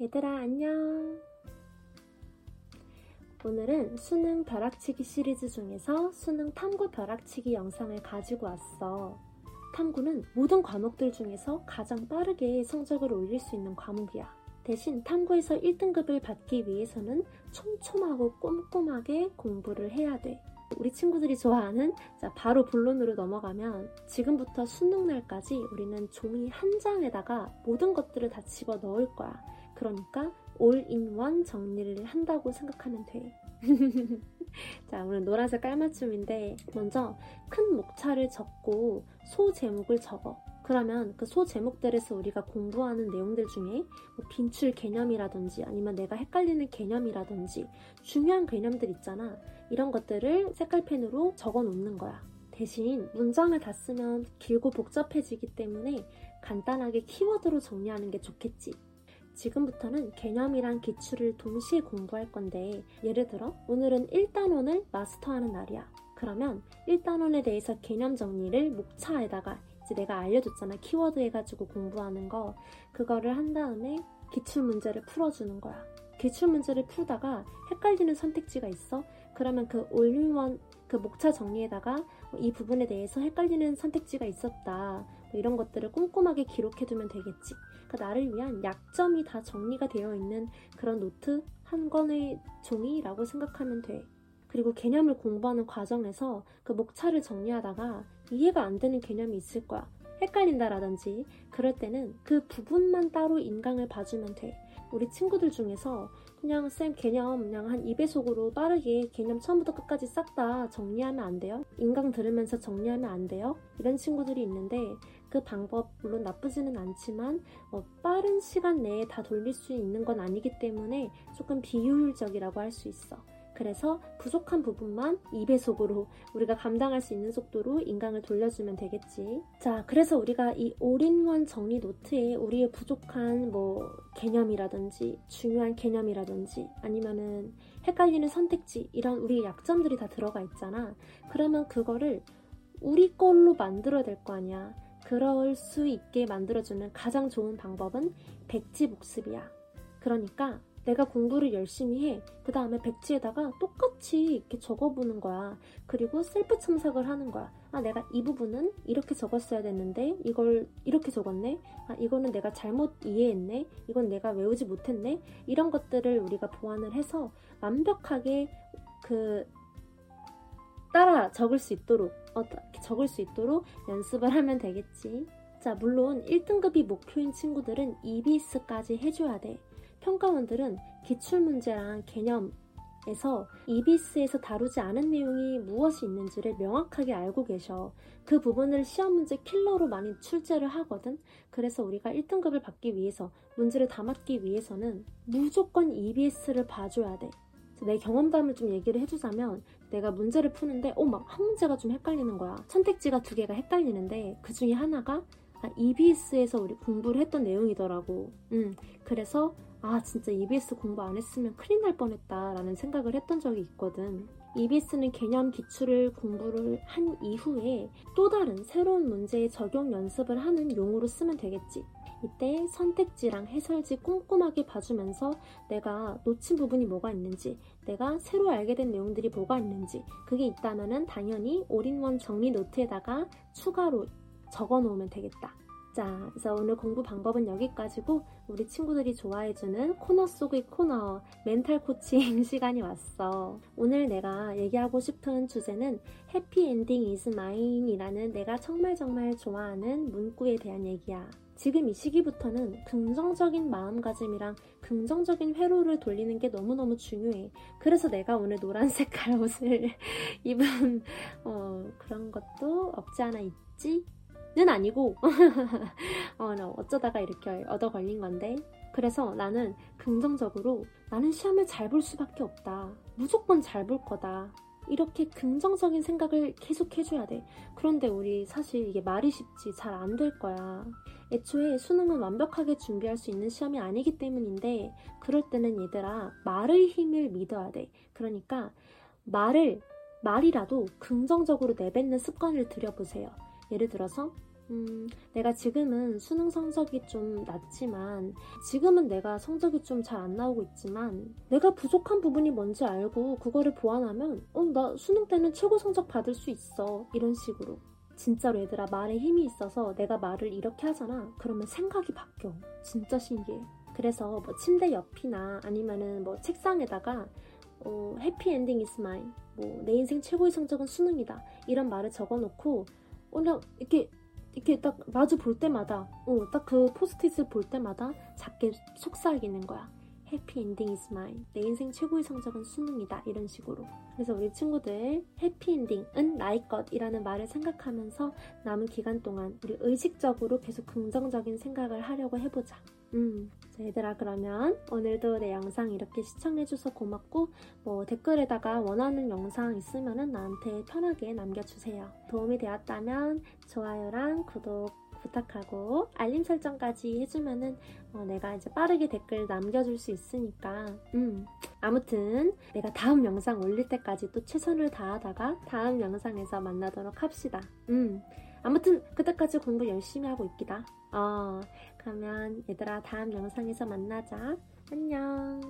얘들아 안녕. 오늘은 수능 벼락치기 시리즈 중에서 수능 탐구 벼락치기 영상을 가지고 왔어. 탐구는 모든 과목들 중에서 가장 빠르게 성적을 올릴 수 있는 과목이야. 대신 탐구에서 1등급을 받기 위해서는 촘촘하고 꼼꼼하게 공부를 해야 돼. 우리 친구들이 좋아하는 자 바로 본론으로 넘어가면 지금부터 수능 날까지 우리는 종이 한 장에다가 모든 것들을 다 집어 넣을 거야. 그러니까 올인원 정리를 한다고 생각하면 돼. 자, 오늘 노란색 깔맞춤인데 먼저 큰 목차를 적고 소 제목을 적어. 그러면 그 소 제목들에서 우리가 공부하는 내용들 중에 뭐 빈출 개념이라든지 아니면 내가 헷갈리는 개념이라든지 중요한 개념들 있잖아. 이런 것들을 색깔펜으로 적어 놓는 거야. 대신 문장을 다 쓰면 길고 복잡해지기 때문에 간단하게 키워드로 정리하는 게 좋겠지. 지금부터는 개념이랑 기출을 동시에 공부할 건데 예를 들어 오늘은 1단원을 마스터하는 날이야. 그러면 1단원에 대해서 개념 정리를 목차에다가 이제 내가 알려줬잖아. 키워드 해가지고 공부하는 거. 그거를 한 다음에 기출 문제를 풀어주는 거야. 기출 문제를 풀다가 헷갈리는 선택지가 있어. 그러면 그 올인원 그 목차 정리에다가 이 부분에 대해서 헷갈리는 선택지가 있었다. 뭐 이런 것들을 꼼꼼하게 기록해두면 되겠지. 그러니까 나를 위한 약점이 다 정리가 되어 있는 그런 노트 한 권의 종이라고 생각하면 돼. 그리고 개념을 공부하는 과정에서 그 목차를 정리하다가 이해가 안 되는 개념이 있을 거야. 헷갈린다라든지 그럴 때는 그 부분만 따로 인강을 봐주면 돼. 우리 친구들 중에서 그냥 쌤 개념 그냥 한 2배속으로 빠르게 개념 처음부터 끝까지 싹 다 정리하면 안 돼요? 인강 들으면서 정리하면 안 돼요? 이런 친구들이 있는데 그 방법 물론 나쁘지는 않지만 어, 빠른 시간 내에 다 돌릴 수 있는 건 아니기 때문에 조금 비효율적이라고 할 수 있어. 그래서 부족한 부분만 2배속으로 우리가 감당할 수 있는 속도로 인강을 돌려주면 되겠지. 자, 그래서 우리가 이 올인원 정리 노트에 우리의 부족한 뭐 개념이라든지 중요한 개념이라든지 아니면은 헷갈리는 선택지 이런 우리의 약점들이 다 들어가 있잖아. 그러면 그거를 우리 걸로 만들어야 될 거 아니야. 그럴 수 있게 만들어주는 가장 좋은 방법은 백지 복습이야. 그러니까 내가 공부를 열심히 해. 그 다음에 백지에다가 똑같이 이렇게 적어보는 거야. 그리고 셀프 첨삭을 하는 거야. 아, 내가 이 부분은 이렇게 적었어야 됐는데, 이걸 이렇게 적었네? 아, 이거는 내가 잘못 이해했네? 이건 내가 외우지 못했네? 이런 것들을 우리가 보완을 해서 완벽하게 그, 따라 적을 수 있도록, 어, 적을 수 있도록 연습을 하면 되겠지. 자, 물론 1등급이 목표인 친구들은 EBS까지 해줘야 돼. 평가원들은 기출문제랑 개념에서 EBS에서 다루지 않은 내용이 무엇이 있는지를 명확하게 알고 계셔. 그 부분을 시험 문제 킬러로 많이 출제를 하거든. 그래서 우리가 1등급을 받기 위해서, 문제를 다 맞기 위해서는 무조건 EBS를 봐줘야 돼. 내 경험담을 좀 얘기를 해주자면 내가 문제를 푸는데 어 막 한 문제가 좀 헷갈리는 거야. 선택지가 두 개가 헷갈리는데 그 중에 하나가 아, EBS에서 우리 공부를 했던 내용이더라고. 음, 그래서 아 진짜 EBS 공부 안 했으면 큰일 날 뻔했다라는 생각을 했던 적이 있거든. EBS는 개념 기출을 공부를 한 이후에 또 다른 새로운 문제의 적용 연습을 하는 용어로 쓰면 되겠지. 이때 선택지랑 해설지 꼼꼼하게 봐주면서 내가 놓친 부분이 뭐가 있는지, 내가 새로 알게 된 내용들이 뭐가 있는지, 그게 있다면 당연히 올인원 정리 노트에다가 추가로 적어 놓으면 되겠다. 자, 그래서 오늘 공부 방법은 여기까지고 우리 친구들이 좋아해주는 코너 속의 코너 멘탈 코칭 시간이 왔어. 오늘 내가 얘기하고 싶은 주제는 happy ending is mine이라는 내가 정말 정말 좋아하는 문구에 대한 얘기야. 지금 이 시기부터는 긍정적인 마음가짐이랑 긍정적인 회로를 돌리는 게 너무너무 중요해. 그래서 내가 오늘 노란 색깔 옷을 입은 어, 그런 것도 없지 않아 있지? 는 아니고 어, 어쩌다가 이렇게 얻어 걸린 건데. 그래서 나는 긍정적으로 나는 시험을 잘 볼 수밖에 없다. 무조건 잘 볼 거다. 이렇게 긍정적인 생각을 계속 해줘야 돼. 그런데 우리 사실 이게 말이 쉽지 잘 안 될 거야. 애초에 수능은 완벽하게 준비할 수 있는 시험이 아니기 때문인데 그럴 때는 얘들아 말의 힘을 믿어야 돼. 그러니까 말을 말이라도 긍정적으로 내뱉는 습관을 들여보세요 예를 들어서 음, 내가 지금은 수능 성적이 좀 낮지만, 지금은 내가 성적이 좀 잘 안 나오고 있지만, 내가 부족한 부분이 뭔지 알고 그거를 보완하면, 어, 나 수능 때는 최고 성적 받을 수 있어. 이런 식으로. 진짜로 얘들아, 말에 힘이 있어서 내가 말을 이렇게 하잖아. 그러면 생각이 바뀌어. 진짜 신기해. 그래서 뭐 침대 옆이나 아니면은 뭐 책상에다가 어, happy ending is mine. 뭐, 내 인생 최고의 성적은 수능이다. 이런 말을 적어 놓고, 그냥 이렇게, 이렇게 딱 마주 볼 때마다, 어, 딱 그 포스트잇을 볼 때마다 작게 속삭이는 거야. happy ending is mine. 내 인생 최고의 성적은 수능이다. 이런 식으로. 그래서 우리 친구들, 해피 엔딩은 나의 것이라는 말을 생각하면서 남은 기간 동안 우리 의식적으로 계속 긍정적인 생각을 하려고 해보자. 음. 자, 얘들아, 그러면 오늘도 내 영상 이렇게 시청해줘서 고맙고, 뭐 댓글에다가 원하는 영상 있으면은 나한테 편하게 남겨주세요. 도움이 되었다면 좋아요랑 구독 부탁하고 알림 설정까지 해주면은 어, 내가 이제 빠르게 댓글 남겨줄 수 있으니까 음 아무튼 내가 다음 영상 올릴 때까지 또 최선을 다하다가 다음 영상에서 만나도록 합시다 음 아무튼 그때까지 공부 열심히 하고 있기다. 어 그러면 얘들아 다음 영상에서 만나자. 안녕